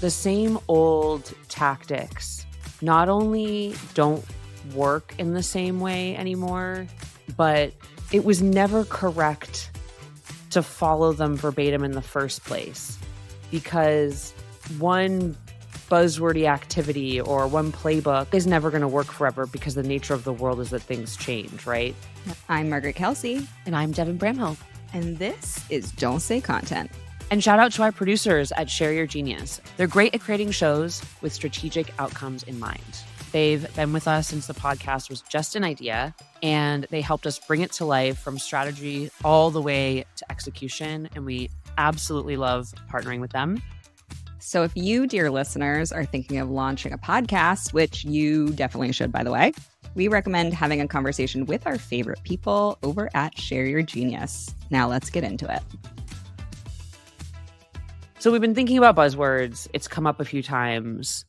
the same old tactics not only don't work in the same way anymore, but it was never correct to follow them verbatim in the first place because one buzzwordy activity or one playbook is never going to work forever because the nature of the world is that things change, right? I'm Margaret Kelsey. And I'm Devin Bramhall. And this is Don't Say Content. And shout out to our producers at Share Your Genius. They're great at creating shows with strategic outcomes in mind. They've been with us since the podcast was just an idea, and they helped us bring it to life from strategy all the way to execution. And we absolutely love partnering with them. So, if you, dear listeners, are thinking of launching a podcast, which you definitely should, by the way, we recommend having a conversation with our favorite people over at Share Your Genius. Now, let's get into it. So, we've been thinking about buzzwords. It's come up a few times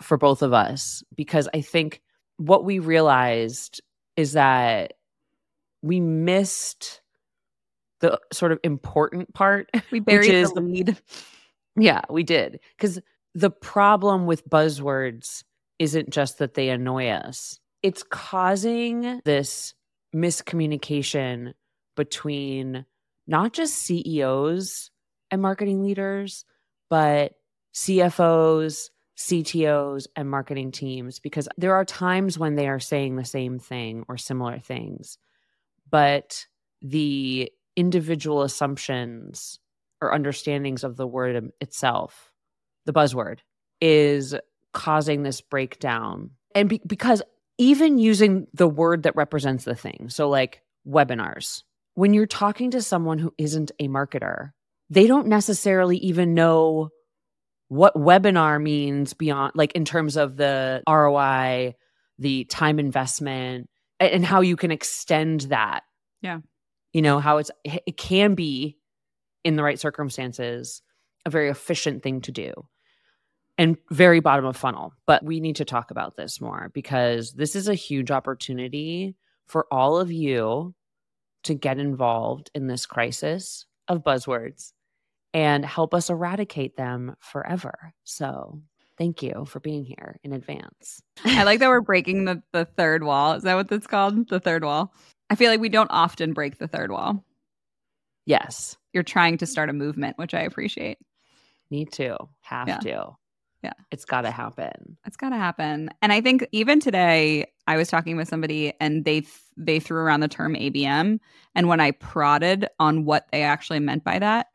for both of us because I think what we realized is that we missed the sort of important part. We buried is the lead. Yeah, we did. Because the problem with buzzwords isn't just that they annoy us, it's causing this miscommunication between not just CEOs and marketing leaders, but CFOs, CTOs, and marketing teams, because there are times when they are saying the same thing or similar things, but the individual assumptions or understandings of the word itself, the buzzword, is causing this breakdown. And be- because even using the word that represents the thing, so like webinars, when you're talking to someone who isn't a marketer, they don't necessarily even know what webinar means beyond, like in terms of the ROI, the time investment, and how you can extend that. Yeah. You know, how it's, it can be in the right circumstances a very efficient thing to do and very bottom of funnel. But we need to talk about this more because this is a huge opportunity for all of you to get involved in this crisis of buzzwords and help us eradicate them forever. So, thank you for being here in advance. I like that we're breaking the, the third wall. Is that what that's called? The third wall. I feel like we don't often break the third wall. Yes. You're trying to start a movement, which I appreciate. Need to, Have Yeah. to. Yeah. It's got to happen. It's got to happen. And I think even today, I was talking with somebody and they th- they threw around the term ABM, and when I prodded on what they actually meant by that,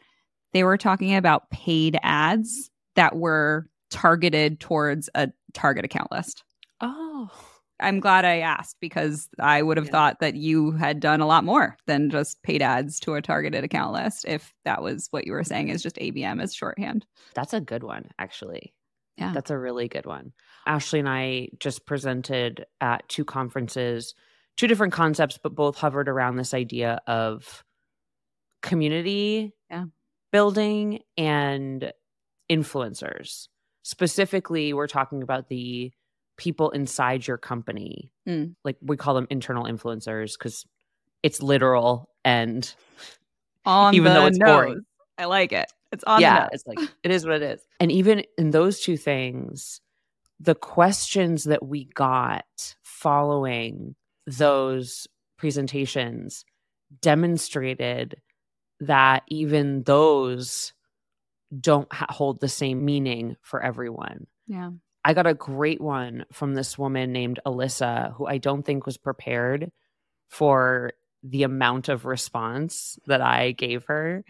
they were talking about paid ads that were targeted towards a target account list. Oh. I'm glad I asked because I would have Yeah. thought that you had done a lot more than just paid ads to a targeted account list. If that was what you were saying, is just ABM as shorthand. That's a good one, actually. Yeah. That's a really good one. Ashley and I just presented at two conferences, two different concepts, but both hovered around this idea of community Yeah. Building and influencers. Specifically, we're talking about the people inside your company. Mm. Like we call them internal influencers because it's literal and On Even though it's boring. I like it. It's on yeah, nose. it's like it is what it is. And even in those two things, the questions that we got following those presentations demonstrated that even those don't ha- hold the same meaning for everyone. Yeah. I got a great one from this woman named Alyssa, who I don't think was prepared for the amount of response that I gave her.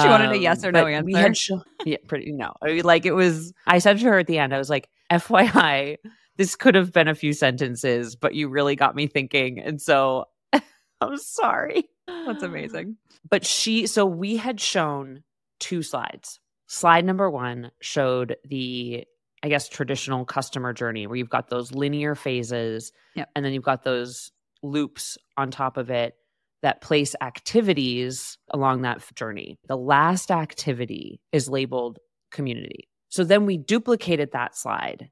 She wanted a um, yes or no but we answer. had yeah, pretty no. I mean, like it was. I said to her at the end, I was like, "FYI, this could have been a few sentences, but you really got me thinking." And so, I'm sorry. That's amazing. But she, so we had shown two slides. Slide number one showed the, I guess, traditional customer journey where you've got those linear phases Yep. and then you've got those loops on top of it that place activities along that journey. The last activity is labeled community. So then we duplicated that slide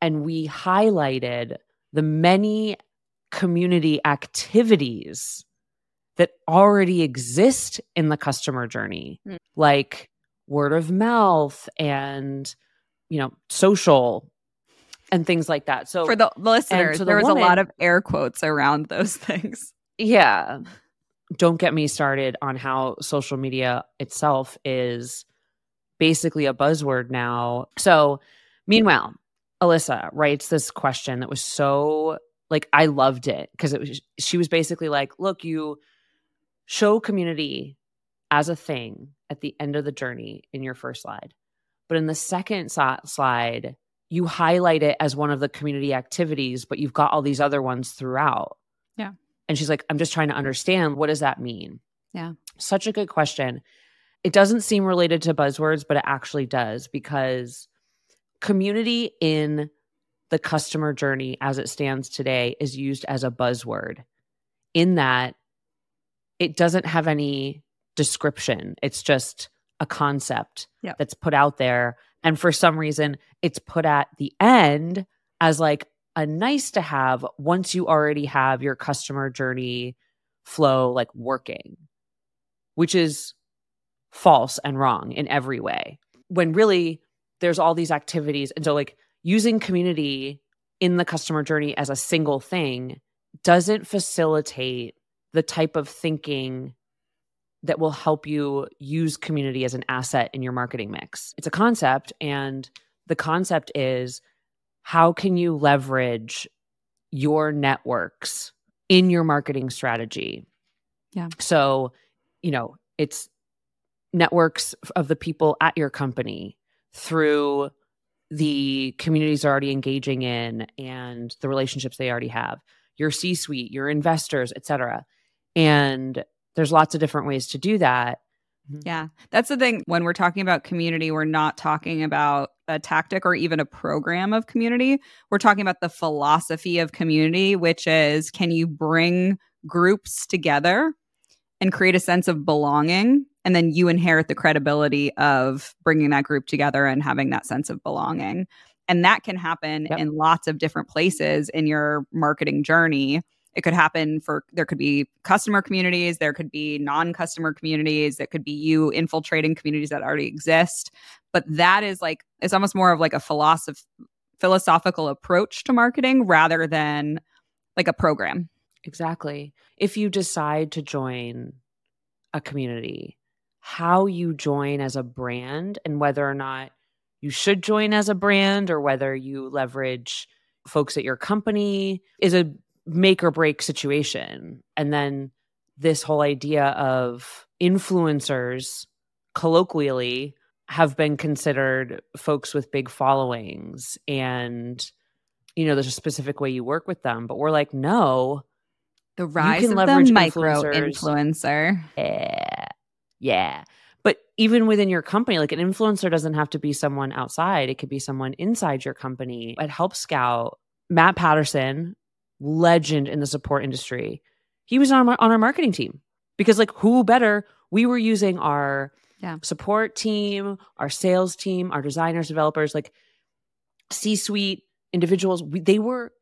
and we highlighted the many community activities that already exist in the customer journey, Mm. like word of mouth and you know social and things like that. So for the listeners the there was woman, a lot of air quotes around those things. Yeah. Don't get me started on how social media itself is basically a buzzword now. So meanwhile alyssa writes this question that was so like i loved it because it was she was basically like look you show community as a thing at the end of the journey in your first slide. But in the second so- slide, you highlight it as one of the community activities, but you've got all these other ones throughout. Yeah. And she's like, I'm just trying to understand what does that mean? Yeah. Such a good question. It doesn't seem related to buzzwords, but it actually does because community in the customer journey as it stands today is used as a buzzword in that it doesn't have any description. It's just a concept yep. that's put out there. And for some reason, it's put at the end as like a nice to have once you already have your customer journey flow like working, which is false and wrong in every way. When really there's all these activities. And so, like, using community in the customer journey as a single thing doesn't facilitate the type of thinking that will help you use community as an asset in your marketing mix. It's a concept, and the concept is how can you leverage your networks in your marketing strategy? Yeah. So, you know, it's networks of the people at your company through the communities they're already engaging in and the relationships they already have, your C suite, your investors, et cetera. And there's lots of different ways to do that. Mm-hmm. Yeah. That's the thing. When we're talking about community, we're not talking about a tactic or even a program of community. We're talking about the philosophy of community, which is can you bring groups together and create a sense of belonging? And then you inherit the credibility of bringing that group together and having that sense of belonging. And that can happen yep. in lots of different places in your marketing journey it could happen for there could be customer communities, there could be non-customer communities, it could be you infiltrating communities that already exist. But that is like it's almost more of like a philosoph- philosophical approach to marketing rather than like a program. Exactly. If you decide to join a community, how you join as a brand and whether or not you should join as a brand or whether you leverage folks at your company is a make or break situation. And then this whole idea of influencers colloquially have been considered folks with big followings. And you know there's a specific way you work with them but we're like no the rise of the micro influencer. Yeah. Yeah. But even within your company like an influencer doesn't have to be someone outside. It could be someone inside your company. At help scout. Matt patterson legend in the support industry. He was on our, on our marketing team because, like, who better? We were using our yeah. support team, our sales team, our designers, developers, like C suite individuals. We, they were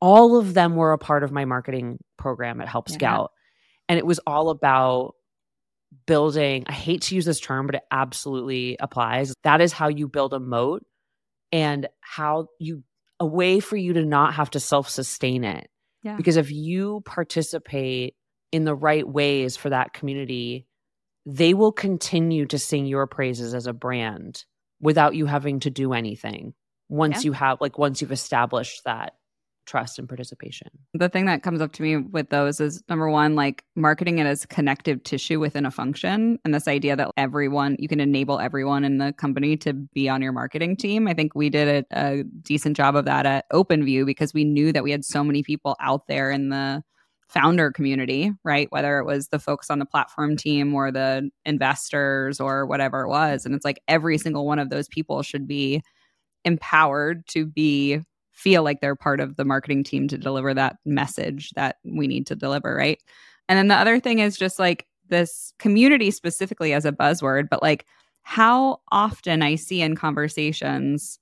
all of them were a part of my marketing program at Help Scout. Yeah. And it was all about building, I hate to use this term, but it absolutely applies. That is how you build a moat and how you a way for you to not have to self sustain it. Yeah. Because if you participate in the right ways for that community, they will continue to sing your praises as a brand without you having to do anything once yeah. you have like once you've established that trust and participation. The thing that comes up to me with those is number one, like marketing it as connective tissue within a function. And this idea that everyone, you can enable everyone in the company to be on your marketing team. I think we did a, a decent job of that at OpenView because we knew that we had so many people out there in the founder community, right? Whether it was the folks on the platform team or the investors or whatever it was. And it's like every single one of those people should be empowered to be feel like they're part of the marketing team to deliver that message that we need to deliver, right? And then the other thing is just like this community specifically as a buzzword, but like how often I see in conversations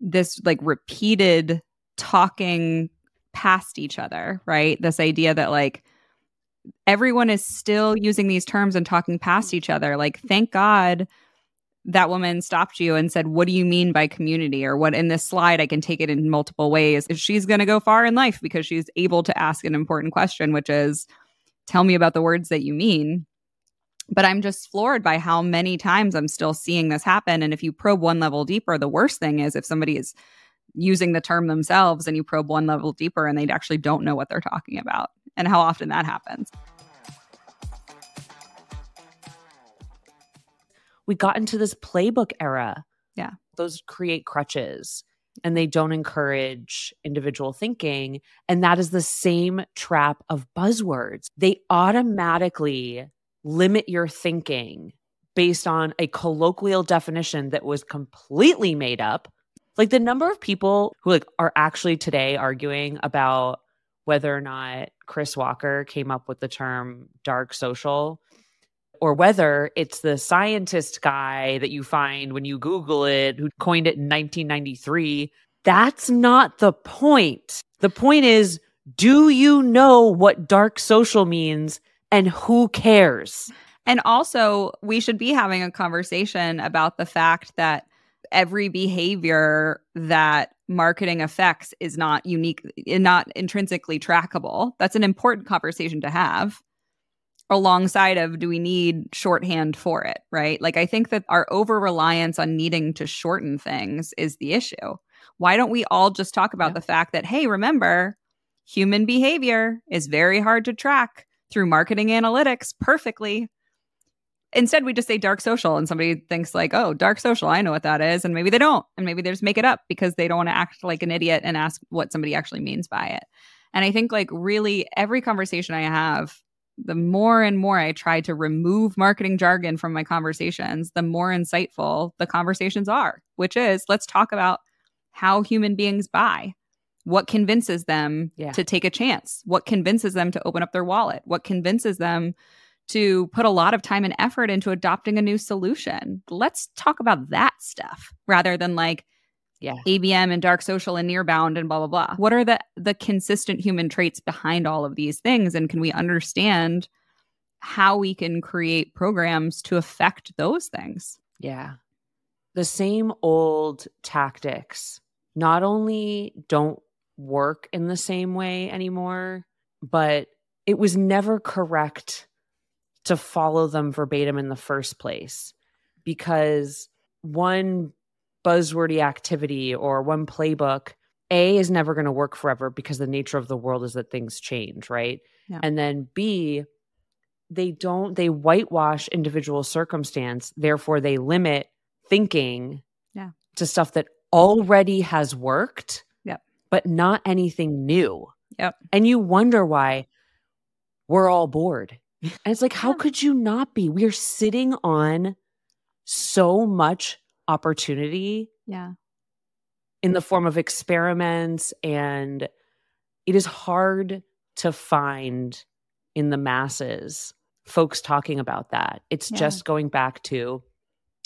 this like repeated talking past each other, right? This idea that like everyone is still using these terms and talking past each other. Like, thank God that woman stopped you and said, What do you mean by community? Or what in this slide, I can take it in multiple ways. She's going to go far in life because she's able to ask an important question, which is, Tell me about the words that you mean. But I'm just floored by how many times I'm still seeing this happen. And if you probe one level deeper, the worst thing is if somebody is using the term themselves and you probe one level deeper and they actually don't know what they're talking about and how often that happens. We got into this playbook era. Yeah. Those create crutches and they don't encourage individual thinking. And that is the same trap of buzzwords. They automatically limit your thinking based on a colloquial definition that was completely made up. Like the number of people who like are actually today arguing about whether or not Chris Walker came up with the term dark social or whether it's the scientist guy that you find when you Google it who coined it in 1993. That's not the point. The point is, do you know what dark social means and who cares? And also, we should be having a conversation about the fact that every behavior that marketing affects is not unique, and not intrinsically trackable. That's an important conversation to have alongside of do we need shorthand for it, right? Like, I think that our over reliance on needing to shorten things is the issue. Why don't we all just talk about yeah. the fact that, hey, remember, human behavior is very hard to track through marketing analytics perfectly. Instead, we just say dark social, and somebody thinks, like, oh, dark social, I know what that is. And maybe they don't. And maybe they just make it up because they don't want to act like an idiot and ask what somebody actually means by it. And I think, like, really, every conversation I have, the more and more I try to remove marketing jargon from my conversations, the more insightful the conversations are, which is let's talk about how human beings buy. What convinces them yeah. to take a chance? What convinces them to open up their wallet? What convinces them to put a lot of time and effort into adopting a new solution? Let's talk about that stuff rather than like yeah. Abm and dark social and nearbound and blah blah blah. What are the the consistent human traits behind all of these things? And can we understand how we can create programs to affect those things? Yeah. The same old tactics not only don't work in the same way anymore, but it was never correct to follow them verbatim in the first place. Because one buzzwordy activity or one playbook a is never going to work forever because the nature of the world is that things change right yeah. and then b they don't they whitewash individual circumstance therefore they limit thinking yeah. to stuff that already has worked but not anything new. Yep. And you wonder why we're all bored. And it's like, how could you not be? We're sitting on so much opportunity. Yeah. In the form of experiments. And it is hard to find in the masses folks talking about that. It's yeah. just going back to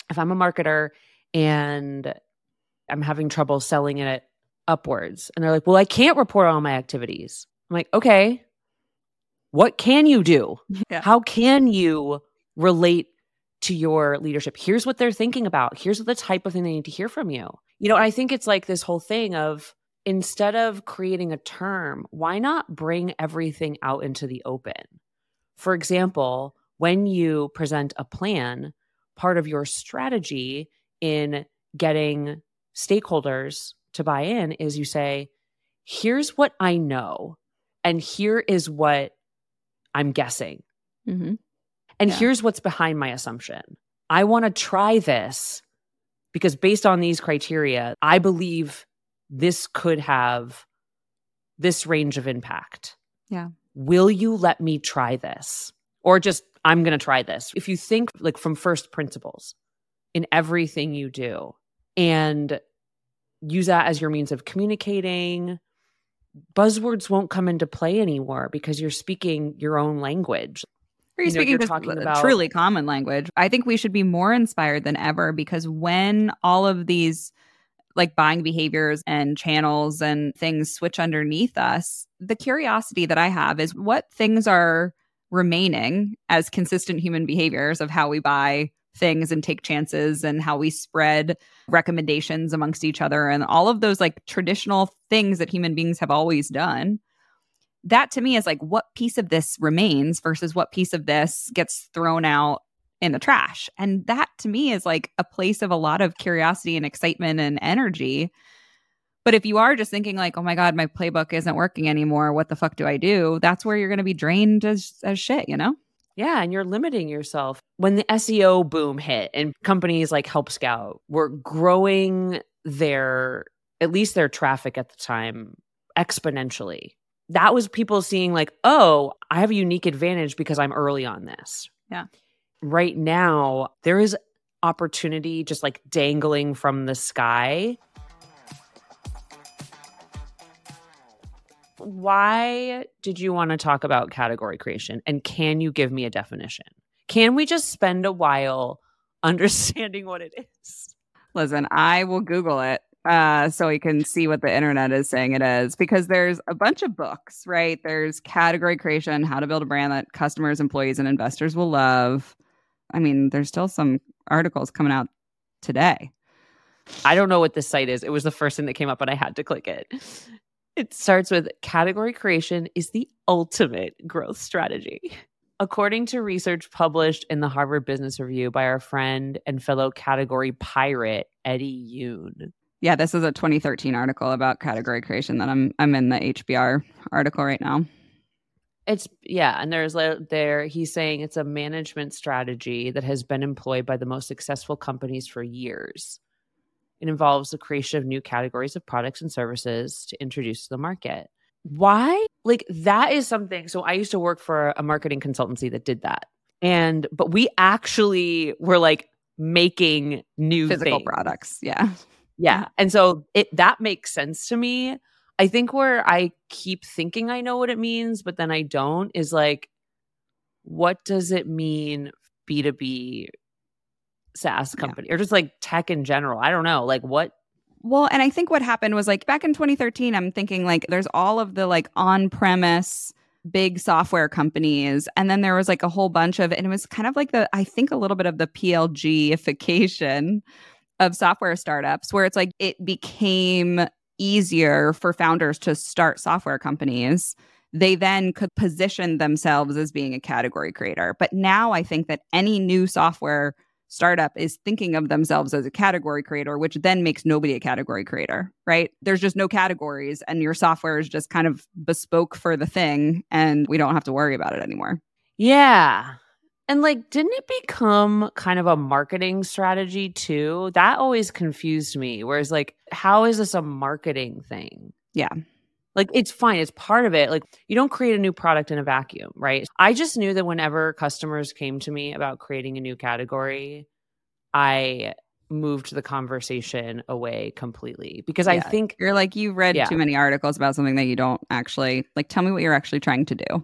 if I'm a marketer and I'm having trouble selling it upwards. And they're like, well, I can't report all my activities. I'm like, okay, what can you do? Yeah. How can you relate to your leadership? Here's what they're thinking about. Here's the type of thing they need to hear from you. You know, I think it's like this whole thing of instead of creating a term, why not bring everything out into the open? For example, when you present a plan, part of your strategy in getting stakeholders to buy in is you say, here's what I know, and here is what I'm guessing. Mm-hmm. And yeah. here's what's behind my assumption. I want to try this because based on these criteria, I believe this could have this range of impact. Yeah. Will you let me try this? Or just, I'm going to try this. If you think like from first principles in everything you do, and use that as your means of communicating. Buzzwords won't come into play anymore because you're speaking your own language. Or you're you speaking you're talking uh, about truly common language. I think we should be more inspired than ever because when all of these like buying behaviors and channels and things switch underneath us, the curiosity that I have is what things are remaining as consistent human behaviors of how we buy things and take chances and how we spread recommendations amongst each other and all of those like traditional things that human beings have always done that to me is like what piece of this remains versus what piece of this gets thrown out in the trash. And that to me is like a place of a lot of curiosity and excitement and energy. But if you are just thinking like, oh my God, my playbook isn't working anymore, what the fuck do I do? That's where you're going to be drained as, as shit, you know? Yeah, and you're limiting yourself. When the SEO boom hit and companies like Help Scout were growing their, at least their traffic at the time, exponentially. That was people seeing, like, oh, I have a unique advantage because I'm early on this. Yeah right now there is opportunity just like dangling from the sky. Why did you want to talk about category creation? And can you give me a definition? Can we just spend a while understanding what it is? Listen, I will Google it uh, so we can see what the internet is saying it is because there's a bunch of books, right? There's category creation, how to build a brand that customers, employees, and investors will love. I mean, there's still some articles coming out today. I don't know what this site is. It was the first thing that came up, but I had to click it. It starts with category creation is the ultimate growth strategy. According to research published in the Harvard Business Review by our friend and fellow category pirate, Eddie Yoon. Yeah, this is a 2013 article about category creation that I'm I'm in the HBR article right now. It's yeah, and there's there he's saying it's a management strategy that has been employed by the most successful companies for years. It involves the creation of new categories of products and services to introduce to the market. Why? Like that is something. So I used to work for a marketing consultancy that did that. And but we actually were like making new physical things. products. Yeah. Yeah. Mm. And so it that makes sense to me I think where I keep thinking I know what it means, but then I don't is like, what does it mean B2B SaaS company yeah. or just like tech in general? I don't know. Like, what? Well, and I think what happened was like back in 2013, I'm thinking like there's all of the like on premise big software companies. And then there was like a whole bunch of, and it was kind of like the, I think a little bit of the PLGification of software startups where it's like it became easier for founders to start software companies, they then could position themselves as being a category creator. But now I think that any new software startup is thinking of themselves as a category creator, which then makes nobody a category creator, right? There's just no categories, and your software is just kind of bespoke for the thing, and we don't have to worry about it anymore. Yeah. And like, didn't it become kind of a marketing strategy too? That always confused me. Whereas, like, how is this a marketing thing? Yeah. Like, it's fine. It's part of it. Like, you don't create a new product in a vacuum, right? I just knew that whenever customers came to me about creating a new category, I moved the conversation away completely because yeah. I think you're like, you read yeah. too many articles about something that you don't actually like. Tell me what you're actually trying to do.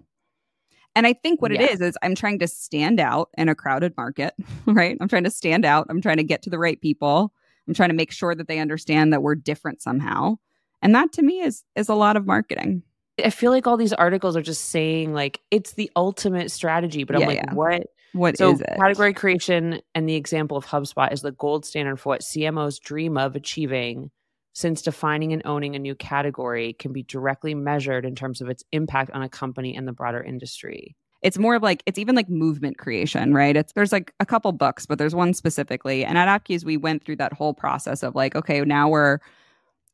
And I think what yeah. it is is I'm trying to stand out in a crowded market, right? I'm trying to stand out. I'm trying to get to the right people. I'm trying to make sure that they understand that we're different somehow. And that to me is is a lot of marketing. I feel like all these articles are just saying like it's the ultimate strategy, but I'm like, yeah. what? What so is it? Category creation and the example of HubSpot is the gold standard for what CMOs dream of achieving since defining and owning a new category can be directly measured in terms of its impact on a company and the broader industry. It's more of like it's even like movement creation, right? It's there's like a couple books, but there's one specifically. And at Appcues, we went through that whole process of like, okay, now we're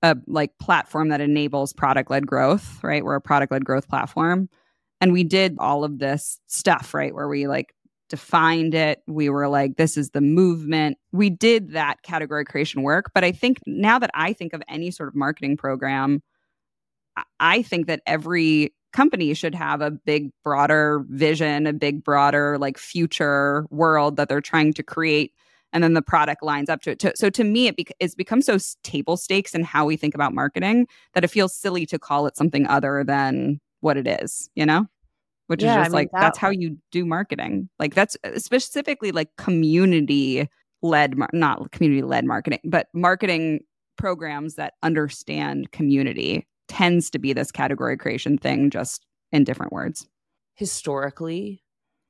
a like platform that enables product led growth, right? We're a product led growth platform. And we did all of this stuff, right? Where we like defined it. We were like, this is the movement. We did that category creation work. But I think now that I think of any sort of marketing program, I think that every company should have a big, broader vision, a big, broader, like future world that they're trying to create. And then the product lines up to it. So to me, it bec- it's become so table stakes in how we think about marketing that it feels silly to call it something other than what it is, you know? Which yeah, is just I mean, like that, that's how you do marketing. Like that's uh, specifically like community led, not community led marketing, but marketing programs that understand community tends to be this category creation thing, just in different words. Historically,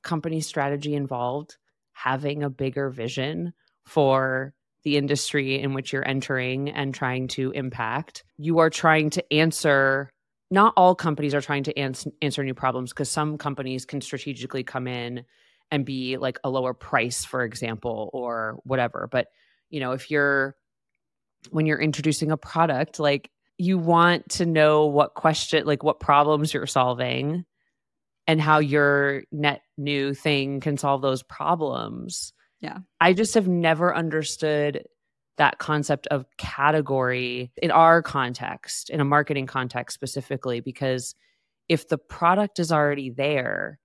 company strategy involved having a bigger vision for the industry in which you're entering and trying to impact. You are trying to answer not all companies are trying to ans- answer new problems because some companies can strategically come in and be like a lower price for example or whatever. But you know if you're when you're introducing a product like you want to know what question like what problems you're solving and how your net new thing can solve those problems. Yeah. I just have never understood that concept of category in our context in a marketing context specifically because if the product is already there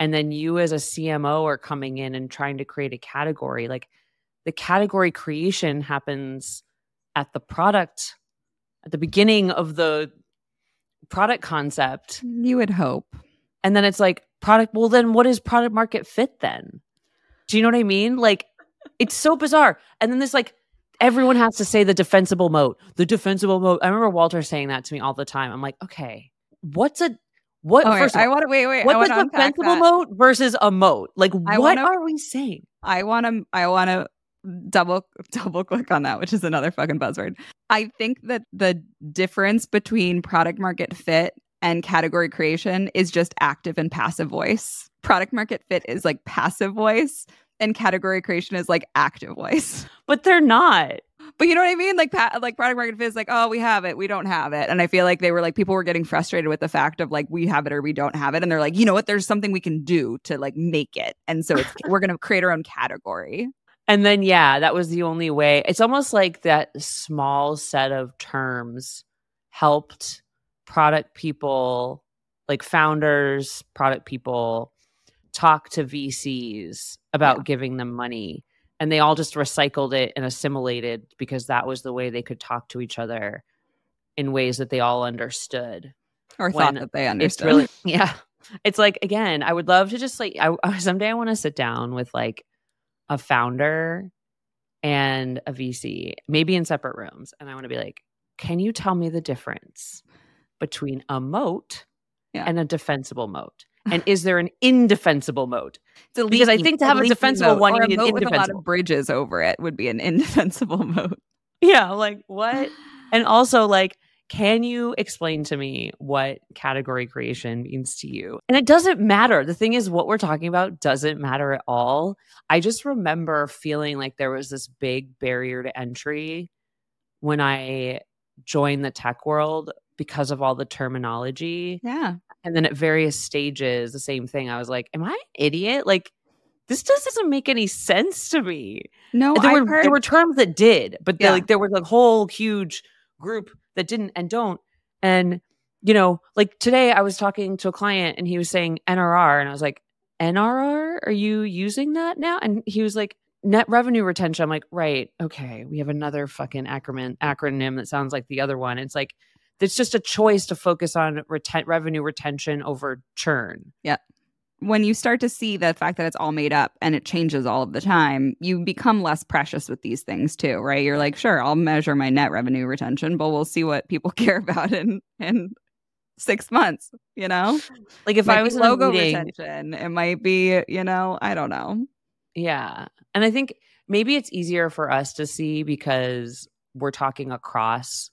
and then you as a cmo are coming in and trying to create a category like the category creation happens at the product at the beginning of the product concept. You would hope. And then it's like product, well, then what is product market fit then? Do you know what I mean? Like it's so bizarre. And then there's like everyone has to say the defensible moat, the defensible moat. I remember Walter saying that to me all the time. I'm like, okay, what's a what? Oh, first I want to wait, wait. What's a defensible moat versus a moat? Like, I what wanna, are we saying? I want to. I want to double double click on that, which is another fucking buzzword. I think that the difference between product market fit and category creation is just active and passive voice. Product market fit is like passive voice and category creation is like active voice. But they're not. But you know what I mean? Like pa- like product market fit is like, oh, we have it, we don't have it. And I feel like they were like people were getting frustrated with the fact of like we have it or we don't have it. And they're like, you know what? There's something we can do to like make it. And so it's we're gonna create our own category. And then, yeah, that was the only way. It's almost like that small set of terms helped product people, like founders, product people, talk to VCs about yeah. giving them money. And they all just recycled it and assimilated because that was the way they could talk to each other in ways that they all understood. Or thought that they understood. Really, yeah. It's like, again, I would love to just like, I, someday I want to sit down with like, a founder and a VC, maybe in separate rooms. And I want to be like, can you tell me the difference between a moat yeah. and a defensible moat? And is there an indefensible? Leaking, because I think to have a, a defensible one, you need an indefensible. With a lot of bridges over it would be an indefensible moat. Yeah, like what? and also like can you explain to me what category creation means to you? And it doesn't matter. The thing is, what we're talking about doesn't matter at all. I just remember feeling like there was this big barrier to entry when I joined the tech world because of all the terminology. Yeah. And then at various stages, the same thing. I was like, am I an idiot? Like, this just doesn't make any sense to me. No, there were heard- there were terms that did, but yeah. like there was a whole huge group that didn't and don't. And, you know, like today I was talking to a client and he was saying NRR and I was like, NRR? Are you using that now? And he was like, net revenue retention. I'm like, right, okay, we have another fucking acronym acronym that sounds like the other one. It's like it's just a choice to focus on reten- revenue retention over churn. Yeah when you start to see the fact that it's all made up and it changes all of the time, you become less precious with these things too, right? You're like, sure, I'll measure my net revenue retention, but we'll see what people care about in in six months, you know? Like if I was logo meeting, retention, it might be, you know, I don't know. Yeah. And I think maybe it's easier for us to see because we're talking across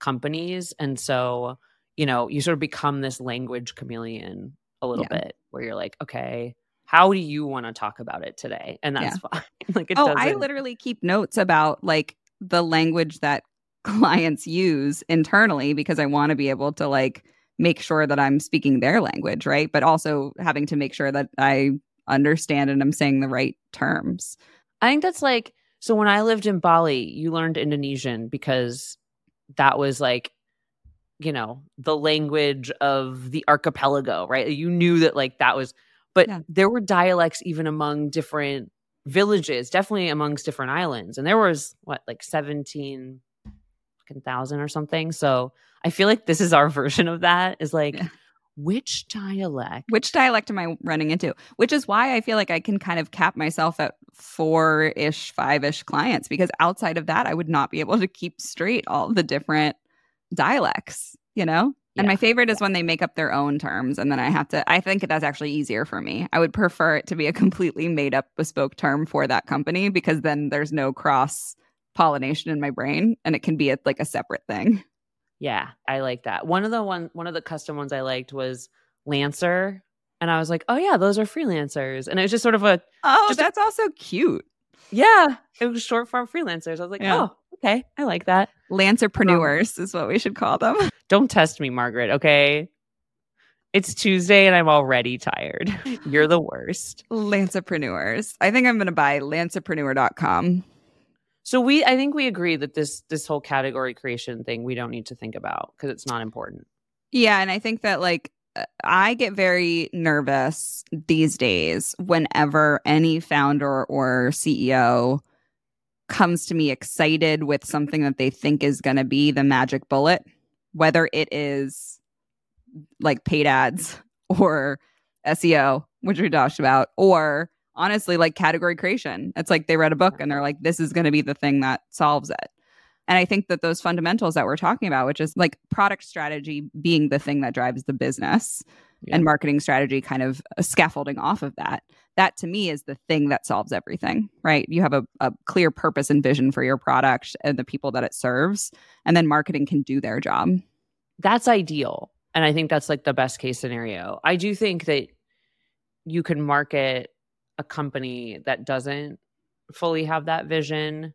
companies. And so, you know, you sort of become this language chameleon a little yeah. bit where you're like, okay, how do you want to talk about it today? And that's yeah. fine. like, oh, doesn't... I literally keep notes about like the language that clients use internally because I want to be able to like make sure that I'm speaking their language, right? But also having to make sure that I understand and I'm saying the right terms. I think that's like so when I lived in Bali, you learned Indonesian because that was like you know the language of the archipelago right you knew that like that was but yeah. there were dialects even among different villages definitely amongst different islands and there was what like 17 thousand or something so i feel like this is our version of that is like yeah. which dialect which dialect am i running into which is why i feel like i can kind of cap myself at four-ish five-ish clients because outside of that i would not be able to keep straight all the different dialects, you know? And my favorite is when they make up their own terms and then I have to I think that's actually easier for me. I would prefer it to be a completely made up bespoke term for that company because then there's no cross pollination in my brain and it can be a, like a separate thing. Yeah, I like that. One of the one one of the custom ones I liked was Lancer. And I was like, oh yeah, those are freelancers. And it was just sort of a Oh, Just a- that's also cute. yeah, it was short form freelancers. I was like, Yeah. oh, okay, I like that. Lancerpreneurs is what we should call them. Don't test me, Margaret, okay? It's Tuesday and I'm already tired. You're the worst. Lancerpreneurs. I think I'm going to buy lancerpreneur.com. So we I think we agree that this this whole category creation thing we don't need to think about because it's not important. Yeah, and I think that like I get very nervous these days whenever any founder or CEO comes to me excited with something that they think is going to be the magic bullet, whether it is like paid ads or SEO, which we talked about, or honestly like category creation. It's like they read a book and they're like this is going to be the thing that solves it. And I think that those fundamentals that we're talking about, which is like product strategy being the thing that drives the business Yeah. and marketing strategy kind of uh, scaffolding off of that, that to me is the thing that solves everything, right? You have a, a clear purpose and vision for your product and the people that it serves, and then marketing can do their job. That's ideal. And I think that's like the best case scenario. I do think that you can market a company that doesn't fully have that vision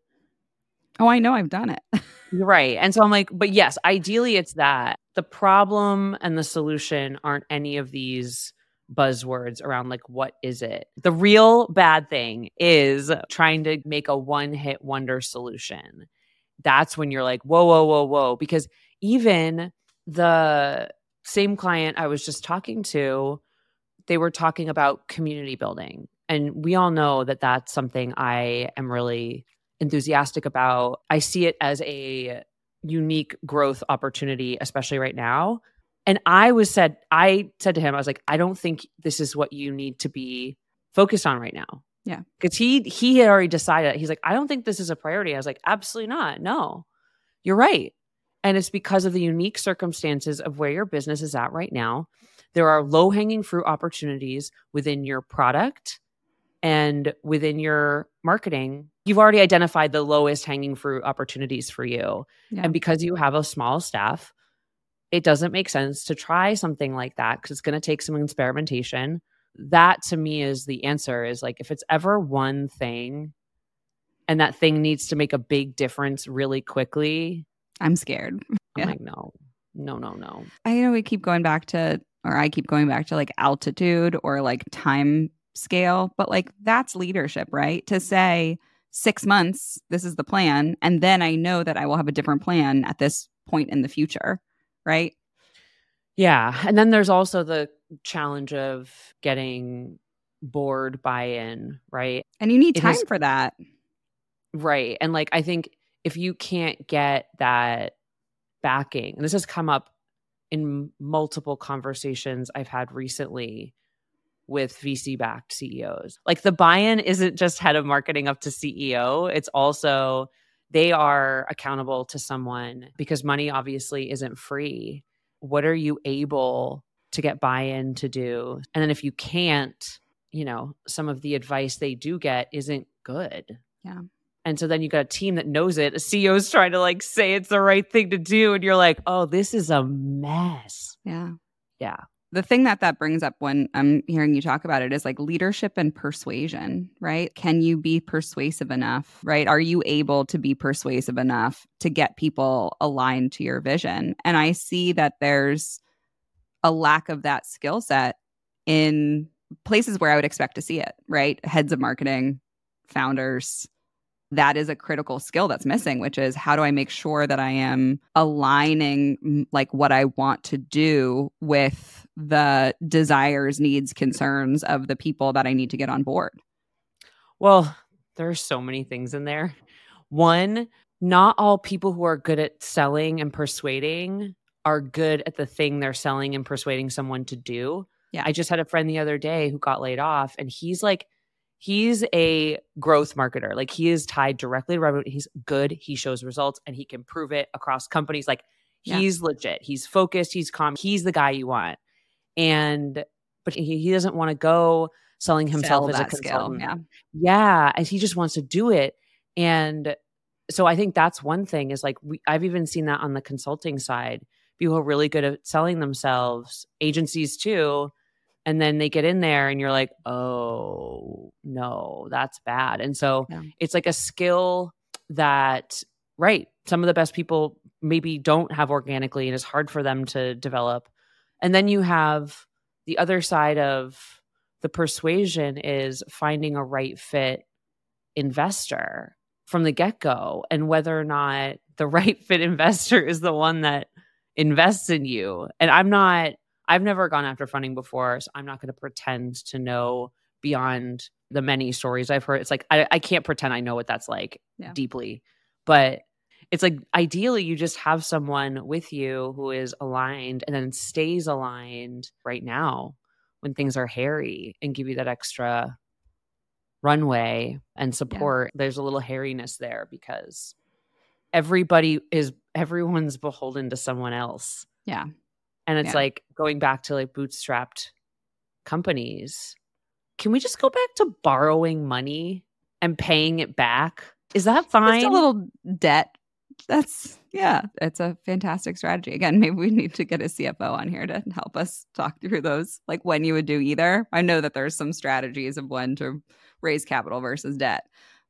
Oh, I know I've done it. Right. And so I'm like, but yes, ideally it's that. The problem and the solution aren't any of these buzzwords around like what is it? The real bad thing is trying to make a one-hit wonder solution. That's when you're like, whoa, whoa, whoa, whoa. Because even the same client I was just talking to, they were talking about community building. And we all know that that's something I am really enthusiastic about. I see it as a unique growth opportunity, especially right now. And I was said, I said to him, I was like, I don't think this is what you need to be focused on right now. Yeah. Because he he had already decided. He's like, I don't think this is a priority. I was like, absolutely not. No, you're right. And it's because of the unique circumstances of where your business is at right now. There are low hanging fruit opportunities within your product and within your marketing. You've already identified the lowest hanging fruit opportunities for you. Yeah. And because you have a small staff, it doesn't make sense to try something like that because it's going to take some experimentation. That to me is the answer is like if it's ever one thing and that thing needs to make a big difference really quickly, I'm scared. I'm Yeah. like, no, no, no, no. I know we keep going back to, or I keep going back to like altitude or like time scale, but like that's leadership, right? To say six months, this is the plan. And then I know that I will have a different plan at this point in the future, right? Yeah. And then there's also the challenge of getting board buy in, right? And you need time has- for that. Right. And like, I think if you can't get that backing, and this has come up in multiple conversations I've had recently with VC backed CEOs, like the buy in isn't just head of marketing up to CEO, it's also they are accountable to someone because money obviously isn't free. What are you able to get buy in to do? And then if you can't, you know, some of the advice they do get isn't good. Yeah. And so then you got a team that knows it. A CEO's trying to like say it's the right thing to do. And you're like, oh, this is a mess. Yeah. Yeah. The thing that that brings up when I'm hearing you talk about it is like leadership and persuasion, right? Can you be persuasive enough, right? Are you able to be persuasive enough to get people aligned to your vision? And I see that there's a lack of that skill set in places where I would expect to see it, right? Heads of marketing, founders. That is a critical skill that's missing, which is how do I make sure that I am aligning like what I want to do with the desires, needs, concerns of the people that I need to get on board. Well, there are so many things in there. One, not all people who are good at selling and persuading are good at the thing they're selling and persuading someone to do. Yeah. I just had a friend the other day who got laid off, and he's like, he's a growth marketer. Like he is tied directly to revenue. He's good. He shows results and he can prove it across companies. Like Yeah. He's legit. He's focused. He's calm. He's the guy you want. And but he, he doesn't want to go selling himself Sell as a that skill. consultant. Yeah. Yeah, and he just wants to do it. And so I think that's one thing is like we, I've even seen that on the consulting side. People are really good at selling themselves, agencies too. And then they get in there and you're like, oh, no, that's bad. And so Yeah. it's like a skill that, right, some of the best people maybe don't have organically and it's hard for them to develop. And then you have the other side of the persuasion is finding a right fit investor from the get go and whether or not the right fit investor is the one that invests in you. And I'm not, I've never gone after funding before, so I'm not going to pretend to know beyond the many stories I've heard. It's like, I, I can't pretend I know what that's like Yeah. deeply, but it's like ideally you just have someone with you who is aligned and then stays aligned right now when things are hairy and give you that extra runway and support there's a little hairiness there because everybody is everyone's beholden to someone else Yeah. And it's Yeah. like going back to like bootstrapped companies can we just go back to borrowing money and paying it back is that fine Just a little debt. That's yeah, it's a fantastic strategy. Again, maybe we need to get a CFO on here to help us talk through those, like when you would do either. I know that there's some strategies of when to raise capital versus debt.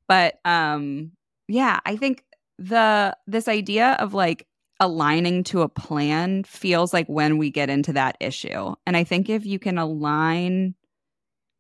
But um yeah, I think the this idea of like aligning to a plan feels like when we get into that issue. And I think if you can align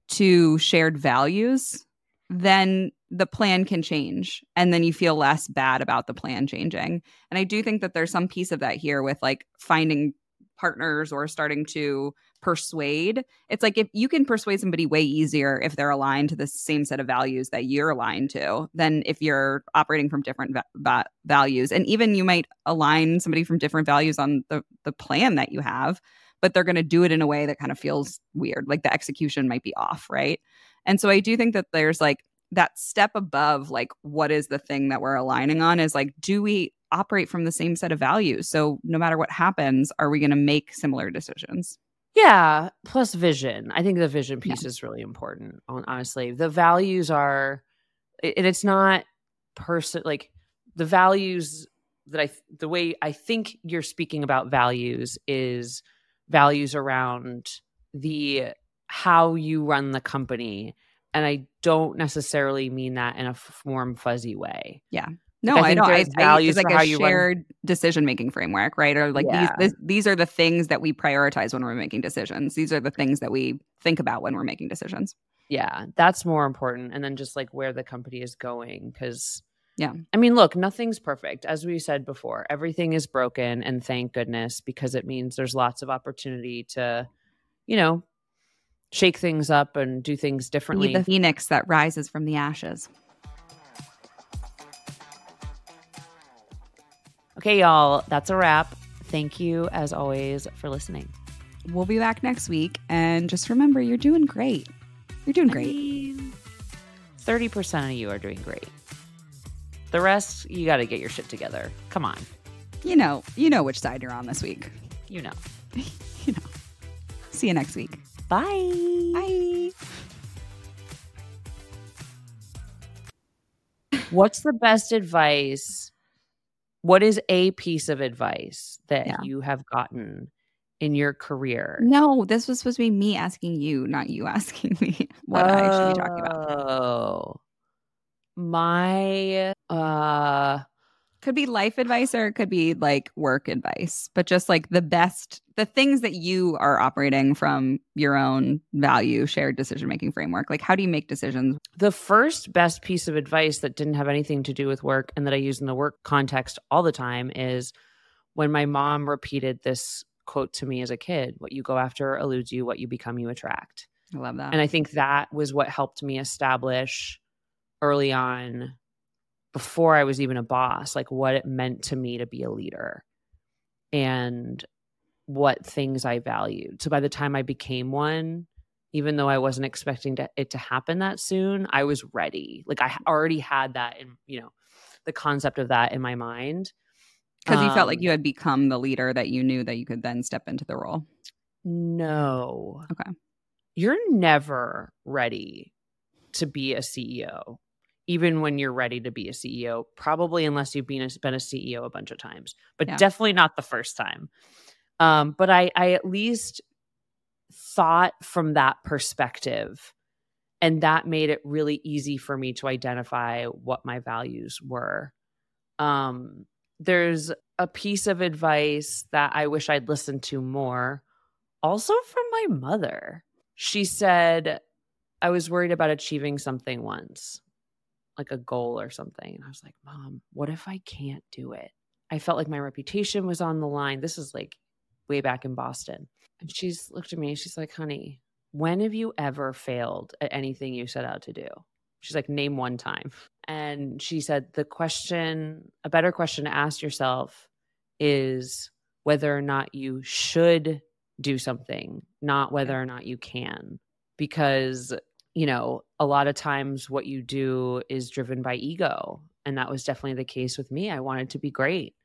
to shared values, then the plan can change and then you feel less bad about the plan changing. And I do think that there's some piece of that here with like finding partners or starting to persuade. It's like if you can persuade somebody way easier if they're aligned to the same set of values that you're aligned to than if you're operating from different va- va- values. And even you might align somebody from different values on the the plan that you have, but they're going to do it in a way that kind of feels weird. Like the execution might be off, right? And so I do think that there's like that step above like what is the thing that we're aligning on is like do we operate from the same set of values so no matter what happens are we going to make similar decisions Yeah, plus vision. I think the vision piece is really important. Honestly, the values are, and it's not person like the values that I the way I think you're speaking about values is values around the how you run the company, and I don't necessarily mean that in a f- warm fuzzy way. No I i, don't I, there's I, values it's like a how you run- shared decision making framework right? Or like Yeah. these this, these are the things that we prioritize when we're making decisions. These are the things that we think about when we're making decisions. Yeah that's more important and then just like where the company is going because Yeah. i mean look nothing's perfect. As we said before everything is broken and thank goodness because it means there's lots of opportunity to you know shake things up and do things differently. need the phoenix that rises from the ashes okay y'all that's a wrap. Thank you as always for listening. We'll be back next week and just remember you're doing great. You're doing great. 30% of you are doing great. The rest you got to get your shit together. Come on. You know you know which side you're on this week. You know. You know. See you next week. Bye. Bye. What's the best advice what is a piece of advice that Yeah. you have gotten in your career no this was supposed to be me asking you not you asking me what i should be talking about oh my uh could be life advice or it could be like work advice but just like the best the things that you are operating from your own value shared decision making framework like how do you make decisions the first best piece of advice that didn't have anything to do with work and that I use in the work context all the time is when my mom repeated this quote to me as a kid what you go after eludes you, what you become, you attract. i love that And I think that was what helped me establish early on before I was even a boss, like what it meant to me to be a leader and what things I valued. So by the time I became one, even though I wasn't expecting to, it to happen that soon, I was ready. Like I already had that in, you know, the concept of that in my mind. Because you felt like Um, you had become the leader that you knew that you could then step into the role. No. Okay. You're never ready to be a CEO, even when you're ready to be a CEO, probably unless you've been a, been a CEO a bunch of times, but Yeah. definitely not the first time. Um, but I, I at least thought from that perspective. And that made it really easy for me to identify what my values were. Um, there's a piece of advice that I wish I'd listened to more, also from my mother. She said, I was worried about achieving something once, like a goal or something. And I was like, Mom, what if I can't do it? I felt like my reputation was on the line. This is like way back in Boston. And she's looked at me she's like, honey, when have you ever failed at anything you set out to do? She's like, name one time. And she said, the question, a better question to ask yourself is whether or not you should do something, not whether or not you can. Because, you know, a lot of times what you do is driven by ego. And that was definitely the case with me. I wanted to be great.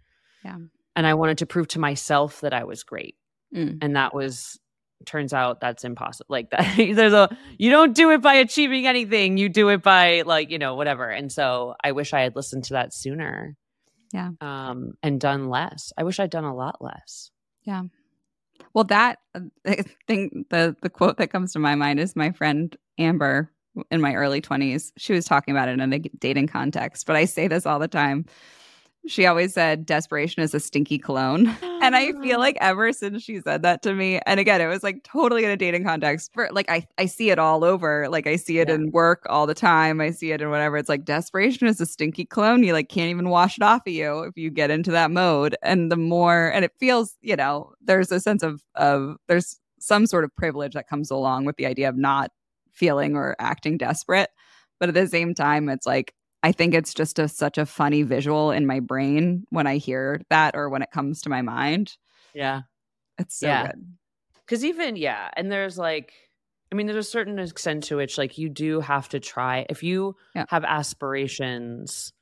Yeah. And I wanted to prove to myself that I was great Mm. and that was turns out that's impossible like that there's a you don't do it by achieving anything you do it by like you know whatever and so i wish i had listened to that sooner Yeah. um and done less i wish i'd done a lot less Well, that uh, I think the the quote that comes to my mind is my friend Amber in my early 20s. She was talking about it in a dating context, but I say this all the time. She always said desperation is a stinky cologne. And I feel like ever since she said that to me, and again, it was like totally in a dating context. For like I I see it all over. Like I see it Yeah. in work all the time. I see it in whatever. It's like desperation is a stinky cologne. You like can't even wash it off of you if you get into that mode. And the more and it feels, you know, there's a sense of of there's some sort of privilege that comes along with the idea of not feeling or acting desperate. But at the same time, it's like I think it's just a, such a funny visual in my brain when I hear that or when it comes to my mind. yeah It's so Yeah. good. because even yeah and there's like i mean there's a certain extent to which like you do have to try if you Yeah. have aspirations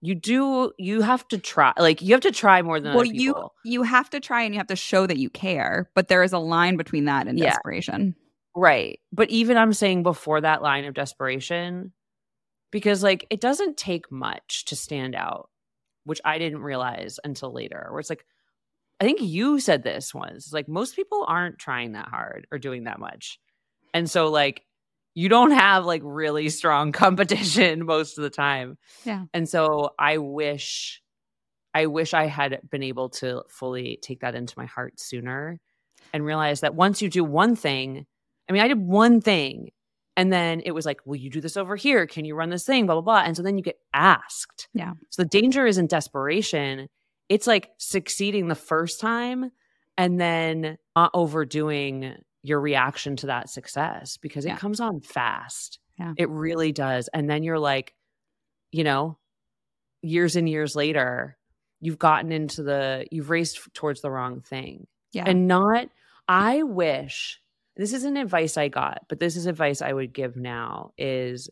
you do you have to try like you have to try more than Well, you you have to try and you have to show that you care, but there is a line between that and Yeah. desperation. Right. But even I'm saying before that line of desperation, because like it doesn't take much to stand out, which I didn't realize until later, where it's like, I think you said this once, like most people aren't trying that hard or doing that much. And so like you don't have like really strong competition most of the time. Yeah. And so I wish I wish I had been able to fully take that into my heart sooner and realize that once you do one thing, I mean, I did one thing and then it was like, will you do this over here? Can you run this thing? Blah, blah, blah. And so then you get asked. Yeah. So the danger isn't desperation. It's like succeeding the first time and then not overdoing your reaction to that success because Yeah. it comes on fast. Yeah. It really does. And then you're like, you know, years and years later, you've gotten into the, you've raced towards the wrong thing Yeah. and not i wish this isn't advice i got but this is advice i would give now is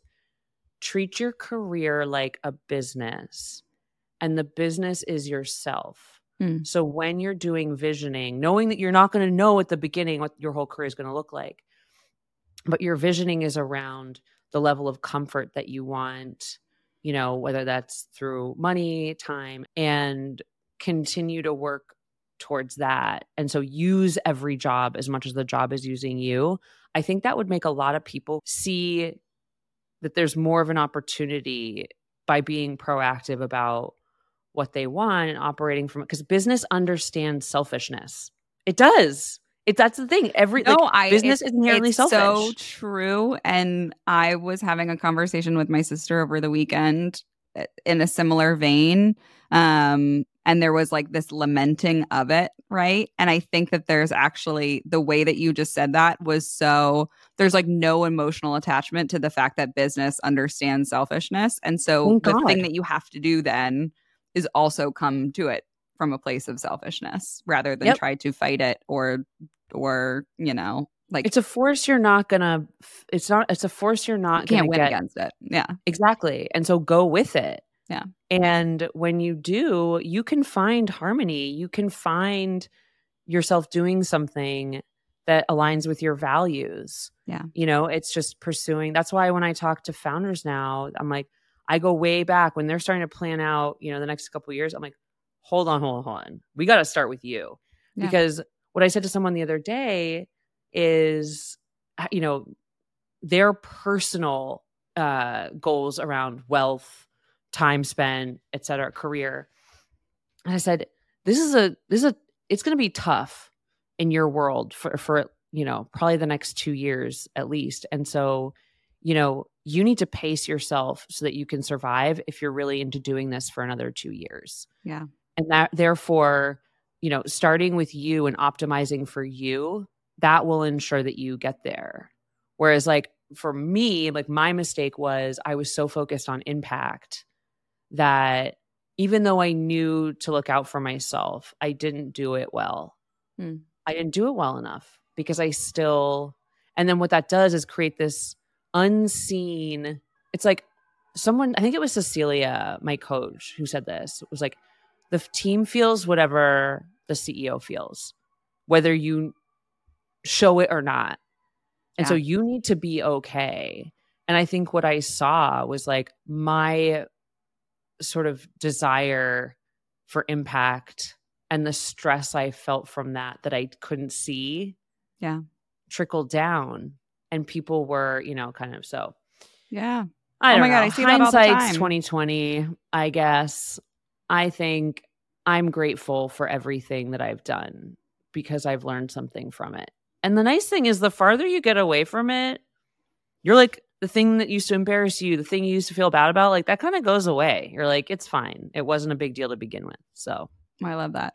treat your career like a business and the business is yourself Mm. so when you're doing visioning knowing that you're not going to know at the beginning what your whole career is going to look like but your visioning is around the level of comfort that you want you know whether that's through money time and continue to work towards that and so use every job as much as the job is using you i think that would make a lot of people see that there's more of an opportunity by being proactive about what they want and operating from it because business understands selfishness it does it that's the thing every no, like, I business it's- is inherently it's selfish So true. And I was having a conversation with my sister over the weekend uh, in a similar vein. Um, and there was like this lamenting of it, right? And I think that there's actually the way that you just said that was so there's like no emotional attachment to the fact that business understands selfishness. And so Thank the thing that you have to do then is also come to it from a place of selfishness rather than Yep. try to fight it or or you know like it's a force you're not gonna it's not it's a force you're not you can't gonna win get against it yeah exactly and so go with it Yeah. And when you do, you can find harmony. You can find yourself doing something that aligns with your values. Yeah. You know, it's just pursuing. That's why when I talk to founders now, I'm like, I go way back when they're starting to plan out, you know, the next couple years. I'm like, hold on, hold on, hold on. We got to start with you. Yeah. Because what I said to someone the other day is, you know, their personal uh, goals around wealth, time spent, et cetera, career. And I said, this is a, this is a, it's going to be tough in your world for, for, you know, probably the next two years at least. And so, you know, you need to pace yourself so that you can survive if you're really into doing this for another two years. Yeah. And that, therefore, you know, starting with you and optimizing for you, that will ensure that you get there. Whereas, like, for me, like, my mistake was I was so focused on impact that even though I knew to look out for myself, I didn't do it well. Hmm. I didn't do it well enough because I still, and then what that does is create this unseen, it's like someone, I think it was Cecilia, my coach, who said this. It was like, the team feels whatever the CEO feels, whether you show it or not. And so you need to be okay. And I think what I saw was like my sort of desire for impact and the stress I felt from that that I couldn't see Yeah. trickled down and people were, you know, kind of so Yeah. I Oh don't my know. God, I see that all the Hindsight's time. 2020, I guess. I think I'm grateful for everything that I've done because I've learned something from it. And the nice thing is the farther you get away from it, you're like the thing that used to embarrass you, the thing you used to feel bad about, like that kind of goes away. You're like, it's fine. It wasn't a big deal to begin with. So oh, I love that.